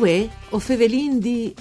Uè, o fevelin di...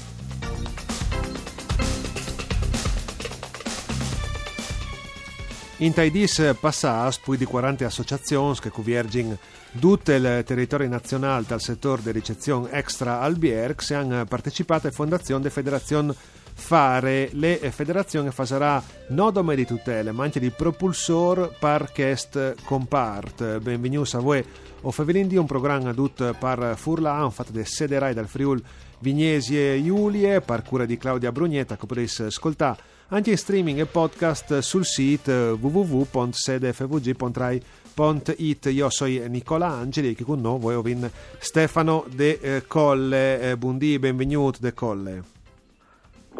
In Taidis passas poi di 40 associazioni che cuviergin tutto il territorio nazionale dal settore di ricezione extra albierg se hanno partecipato alla fondazione della federazione fare le federazioni farà nodome di tutele ma anche di propulsor parchest compart. Benvenuti a voi o favelin di un programma tutto per Furlan fatto da Sederai dal Friul Vignesi e Giulie per cura di Claudia Brugnetta che potete ascoltare anche in streaming e podcast sul sito www.sedefvg.rai.it io sono Nicola Angeli e con noi ho Stefano De Colle. Eh, buondì benvenuto De Colle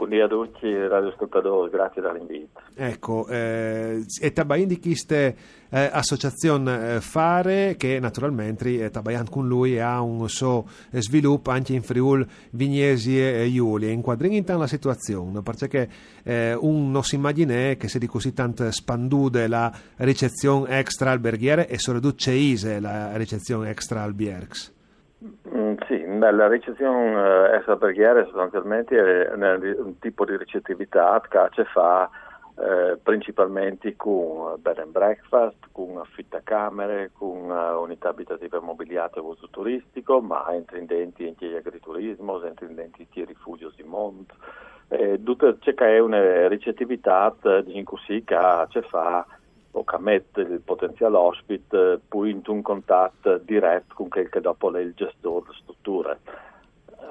Buongiorno a tutti radioascoltatori, grazie dell'invito. Ecco, eh, e tabain di queste eh, associazione eh, fare che naturalmente eh, tabain con lui ha un suo sviluppo anche in Friul, Vignesi e Giulia. Inquadrin la situazione, perché eh, un non si immagina che se di così tanto spandude la ricezione extra alberghiere e soprattutto la ricezione extra albergs. Beh, la ricezione eh, extrapreghiere sostanzialmente è un tipo di ricettività che fa eh, principalmente con bed and breakfast, con affittacamere, con uh, unità abitative mobiliate a uso turistico, ma entra in denti anche gli agriturismo, entra in rifugio di monte. Eh, tutto ciò che è una ricettività in cui si fa o che mette il potenziale ospite poi in un contatto diretto con quel che dopo è il gestore della struttura.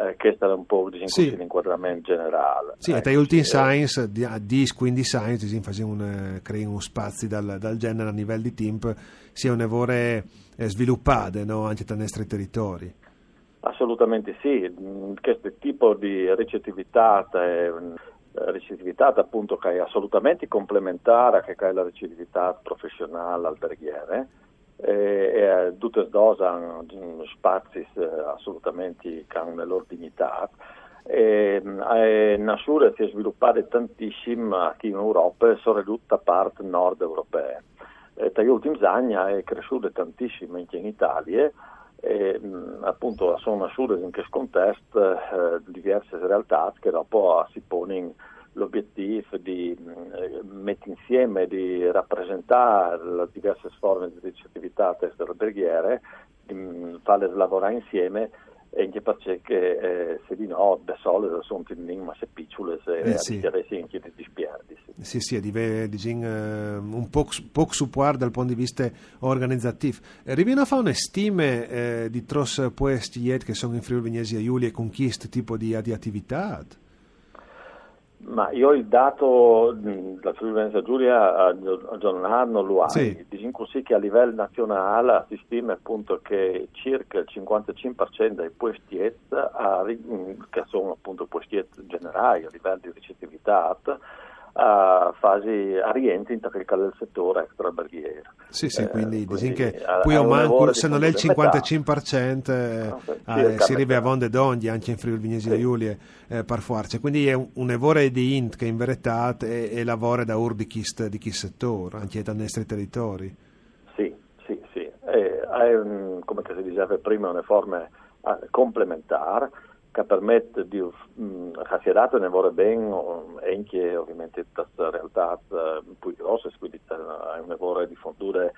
Eh, questo è un po' diciamo, sì. l'inquadramento generale. Sì, ecco, e tra ultimi science, di, quindi science, si fa un, crea uno spazio dal, dal, genere a livello di team, sia un evore eh, sviluppato no? anche nei nostri territori. Assolutamente sì, questo tipo di ricettività è ricettività appunto che è assolutamente complementare a la ricettività professionale alberghiere e, e tutte e due hanno spazi eh, assolutamente hanno le loro dignità. E, e Nasure si è sviluppata tantissimo qui in Europa soprattutto a parte nord europea. E negli ultimi anni è cresciuta tantissimo anche in Italia e, appunto sono nascute in questo contesto eh, diverse realtà che dopo si pongono l'obiettivo di eh, mettere insieme, di rappresentare le diverse forme di ricettività alberghiere, di farle lavorare insieme e anche perché eh, se di no da sole sono lingua se piccole e eh, sì. anche di dispiardi sì sì deve dire un po' poco supporto dal punto di vista organizzativo eh, Riviene a fare una stime eh, di tros questi che sono in Friuli Vignesi e Giulia con questo tipo di, di attività? Ma io il dato della Friuli Venezia Giulia aggiornato non lo ha, sì. diciamo così che a livello nazionale si stima appunto che circa il 55% dei posti che sono appunto posti generali a livello di ricettività a fasi a rientri in del settore extrabarriere. Sì, sì, quindi, eh, quindi che qui o manco, se non è il 55% eh, ah, eh, si arriva a Vonde Dondi anche in Friuli Vignesi sì. Giulie eh, per forza, quindi è un, un evore di int che in verità è, è lavoro da ur di chi, di chi settore, anche dai nostri territori. Sì, sì, sì, è, è un, come si diceva prima, una forma ah, complementare che permette di mh, dato ne vorrei ben anche ovviamente questa realtà più grosse, quindi è un lavoro di fondure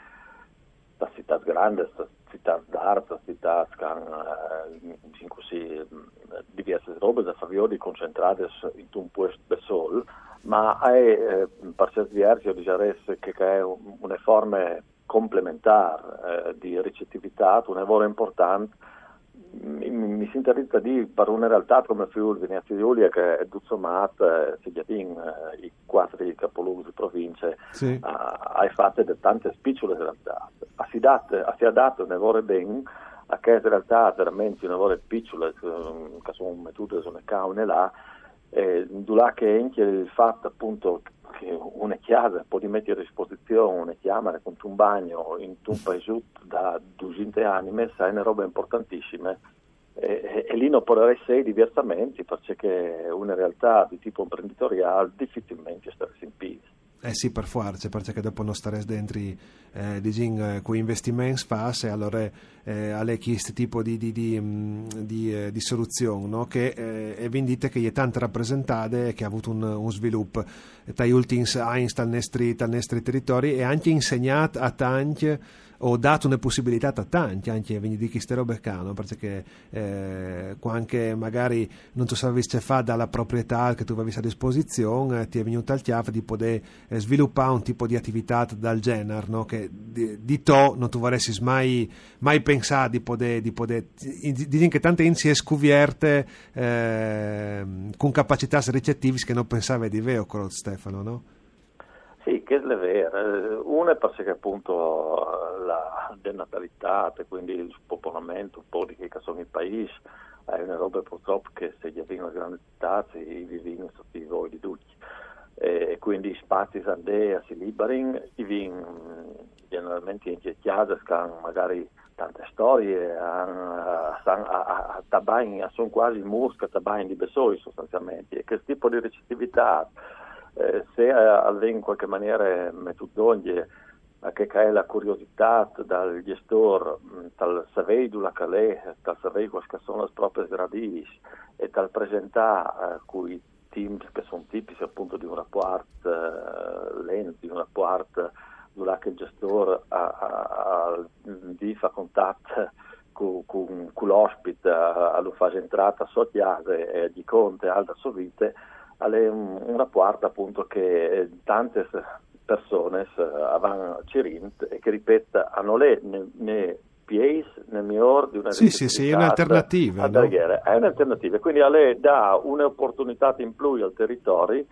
da città grandi, da città d'arte, da città che hanno uh, così diverse robe da favioli concentrate in un posto da sol, ma è eh, per certi versi direi che, è una forma complementare eh, di ricettività, un lavoro importante mi, si interessa di per una realtà come Friuli Venezia Giulia che è tutto sommato eh, Sigliatin, eh, i quattro capoluoghi di province sì. eh, hai fatto tante piccole realtà si ha dato un lavoro ben a queste realtà veramente un lavoro piccolo eh, che sono mettute sulle caune là eh, che anche il fatto appunto che una chiesa può mettere a disposizione una chiamera con un bagno in un paese da 200 anni, sai, una roba importantissima. E, e, lì non può essere diversamente perché una realtà di tipo imprenditoriale difficilmente stare in piedi. Eh sì, per forza, perché dopo non starei dentro eh, diciamo, eh, con investimenti fas e allora eh, alle questo tipo di, di, di, mm, di, eh, di soluzione no? che eh, è vendita che è tanto rappresentate e che ha avuto un, un sviluppo dagli ultimi anni nostri, dal nostri territori e anche insegnato a tanti ho dato una possibilità a tanti anche a venire di queste robe cano perché eh, anche magari non sapevi che fa dalla proprietà che tu avevi a disposizione ti è venuto al chiave di poter eh, sviluppare un tipo di attività dal genere no? che di, di to non tu vorresti mai, mai pensare di poter di poter di, che tante insi è scuvierte eh, con capacità ricettive che non pensavi di vero Stefano no? Sì, che è vero. Una è perché appunto la denatalità, quindi il spopolamento un po' di che sono i paesi, è una roba purtroppo che se gli avviene una grande città, si vivono sotto i voi di tutti. E quindi spazi andea si liberano, i vin generalmente in chiese che hanno magari tante storie, sono quasi musca, tabain di Bessoi sostanzialmente, e questo tipo di recettività eh, se eh, avviene in qualche maniera eh, che crea la curiosità dal gestore, mm, dal sapere della calè, dal sapere quali sono le proprie radici e dal presentare eh, quei teams che sono tipici appunto di un rapporto eh, lento, di un rapporto dove il gestore ha, fa contatto con, con, con l'ospite, lo fa entrare a sua casa e di conte alla sua vita è un, rapporto appunto che tante persone avevano cerint e che ripeta hanno le ne, ne pies nel miglior di una sì sì sì è un'alternativa no? è un'alternativa quindi a lei dà un'opportunità in più al territorio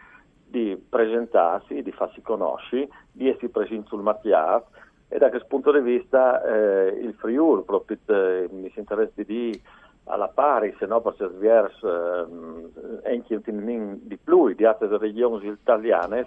di presentarsi di farsi conoscere di essere presenti sul marchiato e da questo punto di vista eh, il Friul proprio eh, mi si interessa di dire alla pari, se no per svers anche un di più di altre regioni italiane,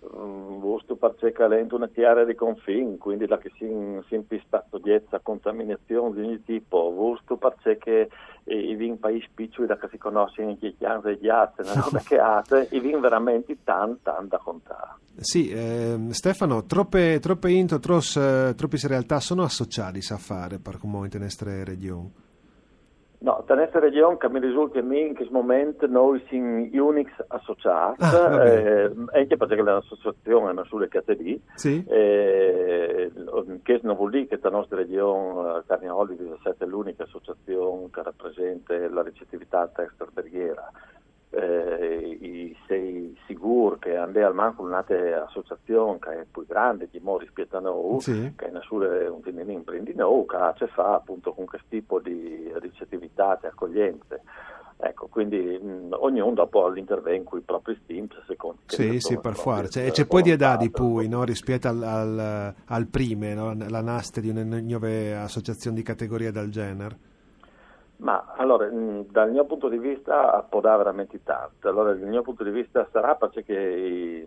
giusto mm, perché è una chiara di confine, quindi la che si è pistato dietro contaminazione di ogni tipo, giusto perché i vin paesi piccoli da che si conoscono in chiacchiere e gli altri, non che altre, i vin veramente tanto, tanto da contare. Sì, eh, Stefano, troppe, troppe intro, eh, troppi realtà sono associati a fare per come in nostre regioni? No, questa regione che mi risulta in questo momento noi siamo Unix associati, ah, eh, anche perché l'associazione è una sulle categorie, sì. eh, che non vuol dire che la nostra regione, Carnia Olivi, è l'unica associazione che rappresenta la ricettività extraberghiera eh, sei sicuro che andare al manco un'altra associazione che è più grande di mo rispetto a noi, sì. che è sua un imprendi noi, che ha a fare appunto con questo tipo di ricettività e accoglienze. Ecco, quindi mh, ognuno dopo l'intervento con i propri steam, secondo Sì, sì, per forza. E c'è poi di età di poi, no? rispetto al, al, al prime, no? la naste di una nuova associazione di categoria del genere. Ma allora, dal mio punto di vista può dare veramente tanto. Allora, il mio punto di vista sarà perché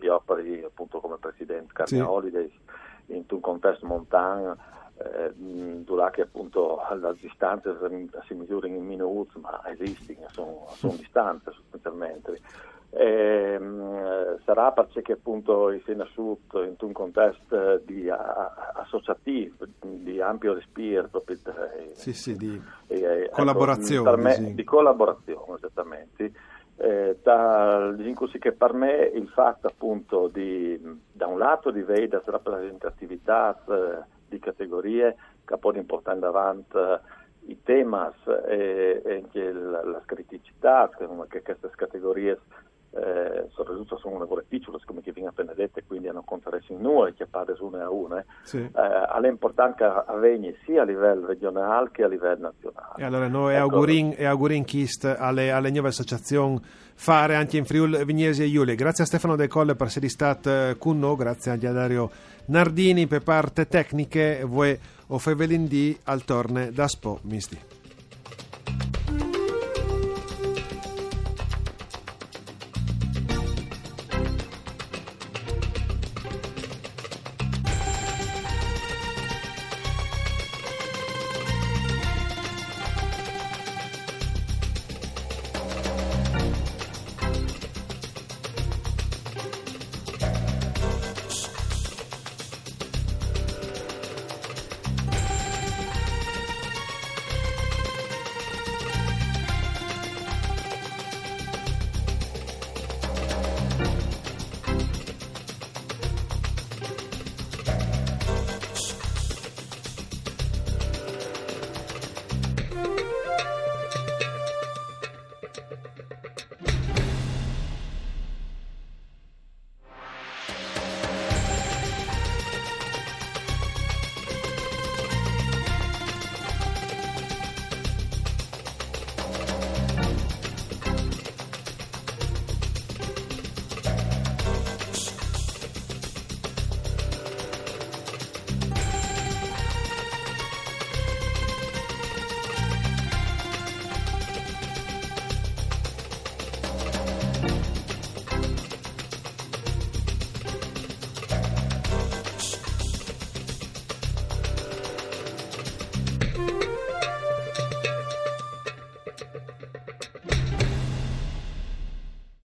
io operi appunto come presidente Carnia sì. In un contesto montano eh, dove che appunto le distanze si misurano in minuti, ma esistono, sono, sono distanze sostanzialmente. E, ehm, sarà perché appunto il Senasut in un contesto di associativo, di ampio respiro, eh, sì, sì, di eh, collaborazione. Ecco, me, sì. Di collaborazione, esattamente. Eh, da, che per me il fatto appunto di, da un lato di vedere rappresentatività eh, di categorie che può portare avanti eh, i temi e, e anche la, la criticità che queste categorie eh, soprattutto sono una piccole come che viene appena detto quindi hanno in noi che pare una a una eh. sì. eh, che avvenga sia a livello regionale che a livello nazionale e allora noi ecco. augurin e augurin chist alle, alle nuove associazioni fare anche in Friuli Vignesi e Iulia grazie a Stefano De Colle per essere stato eh, con noi grazie a Dario Nardini per parte tecniche voi o Fevelin di al torne da Spo Misti